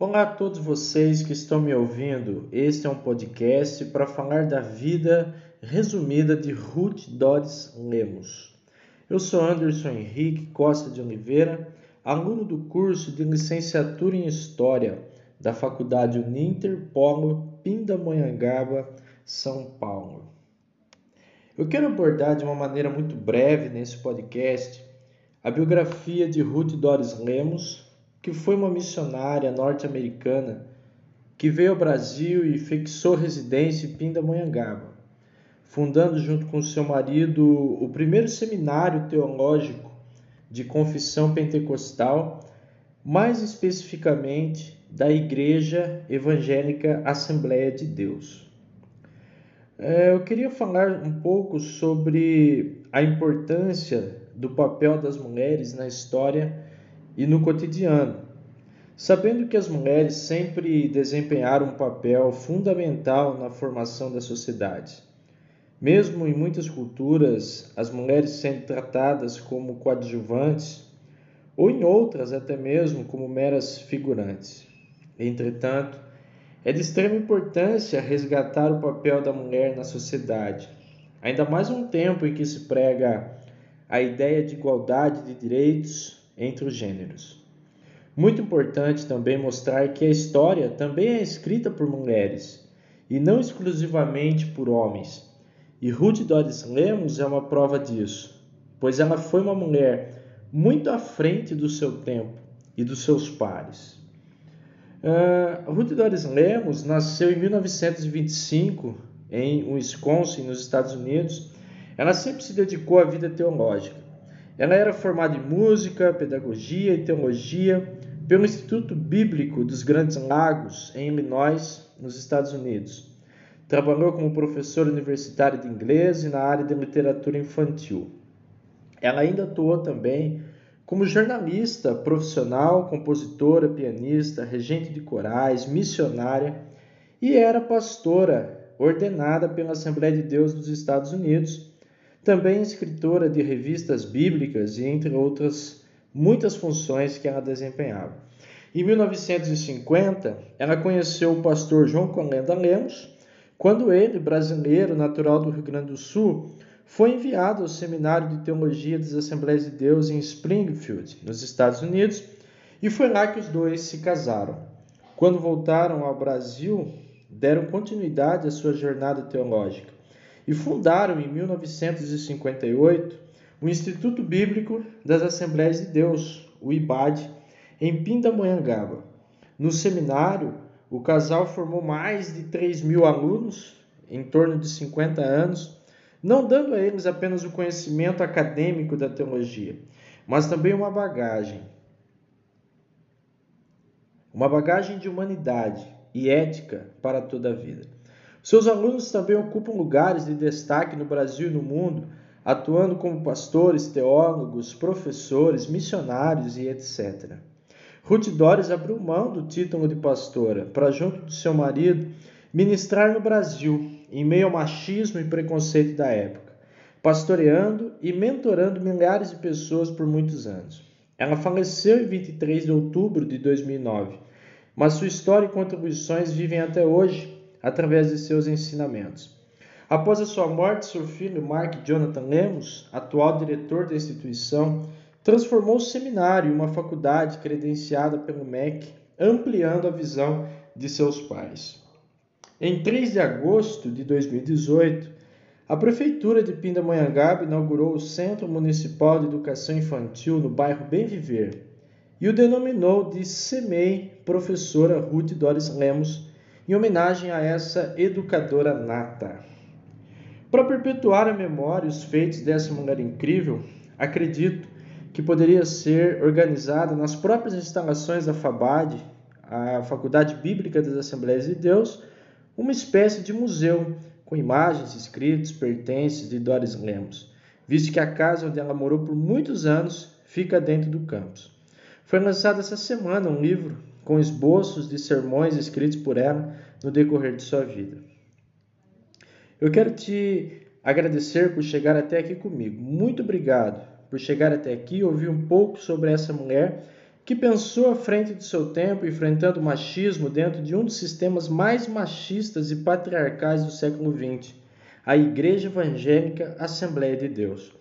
Olá a todos vocês que estão me ouvindo. Este é um podcast para falar da vida resumida de Ruth Dores Lemos. Eu sou Anderson Henrique Costa de Oliveira, aluno do curso de licenciatura em História da Faculdade Uninter Polo Pindamonhangaba, São Paulo. Eu quero abordar de uma maneira muito breve nesse podcast a biografia de Ruth Doris Lemos, que foi uma missionária norte-americana que veio ao Brasil e fixou residência em Pindamonhangaba, fundando junto com seu marido o primeiro seminário teológico de confissão pentecostal, mais especificamente da Igreja Evangélica Assembleia de Deus. É, eu queria falar um pouco sobre a importância do papel das mulheres na história e no cotidiano. Sabendo que as mulheres sempre desempenharam um papel fundamental na formação da sociedade. Mesmo em muitas culturas, as mulheres sendo tratadas como coadjuvantes, ou em outras até mesmo como meras figurantes. Entretanto, é de extrema importância resgatar o papel da mulher na sociedade, ainda mais um tempo em que se prega a ideia de igualdade de direitos entre os gêneros. Muito importante também mostrar que a história também é escrita por mulheres e não exclusivamente por homens. E Ruth Doris Lemos é uma prova disso, pois ela foi uma mulher muito à frente do seu tempo e dos seus pares. Uh, Ruth Doris Lemos nasceu em 1925 em Wisconsin, nos Estados Unidos. Ela sempre se dedicou à vida teológica. Ela era formada em música, pedagogia e teologia pelo Instituto Bíblico dos Grandes Lagos, em Illinois, nos Estados Unidos. Trabalhou como professora universitária de inglês e na área de literatura infantil. Ela ainda atuou também como jornalista profissional, compositora, pianista, regente de corais, missionária e era pastora ordenada pela Assembleia de Deus dos Estados Unidos também escritora de revistas bíblicas e entre outras muitas funções que ela desempenhava. Em 1950, ela conheceu o pastor João Colenda Lemos, quando ele, brasileiro, natural do Rio Grande do Sul, foi enviado ao Seminário de Teologia das Assembleias de Deus em Springfield, nos Estados Unidos, e foi lá que os dois se casaram. Quando voltaram ao Brasil, deram continuidade à sua jornada teológica e fundaram em 1958 o Instituto Bíblico das Assembleias de Deus, o IBAD, em Pindamonhangaba. No seminário, o casal formou mais de 3 mil alunos, em torno de 50 anos, não dando a eles apenas o conhecimento acadêmico da teologia, mas também uma bagagem. Uma bagagem de humanidade e ética para toda a vida. Seus alunos também ocupam lugares de destaque no Brasil e no mundo, atuando como pastores, teólogos, professores, missionários e etc. Ruth Dores abriu mão do título de pastora para, junto do seu marido, ministrar no Brasil, em meio ao machismo e preconceito da época, pastoreando e mentorando milhares de pessoas por muitos anos. Ela faleceu em 23 de outubro de 2009, mas sua história e contribuições vivem até hoje através de seus ensinamentos. Após a sua morte, seu filho Mark Jonathan Lemos, atual diretor da instituição, transformou o seminário em uma faculdade credenciada pelo MEC, ampliando a visão de seus pais. Em 3 de agosto de 2018, a Prefeitura de Pindamonhangaba inaugurou o Centro Municipal de Educação Infantil no bairro Bem Viver e o denominou de CEMEI Professora Ruth Doris Lemos em homenagem a essa educadora nata. Para perpetuar a memória os feitos dessa mulher incrível, acredito que poderia ser organizada nas próprias instalações da FABAD, a Faculdade Bíblica das Assembleias de Deus, uma espécie de museu com imagens, escritos, pertences de Doris Lemos, visto que a casa onde ela morou por muitos anos fica dentro do campus. Foi lançado essa semana um livro com esboços de sermões escritos por ela no decorrer de sua vida. Eu quero te agradecer por chegar até aqui comigo. Muito obrigado por chegar até aqui e ouvir um pouco sobre essa mulher que pensou à frente do seu tempo, enfrentando o machismo dentro de um dos sistemas mais machistas e patriarcais do século XX, a Igreja Evangélica Assembleia de Deus.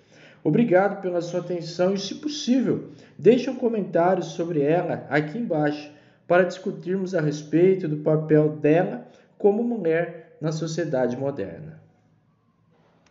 Obrigado pela sua atenção e, se possível, deixe um comentário sobre ela aqui embaixo para discutirmos a respeito do papel dela como mulher na sociedade moderna.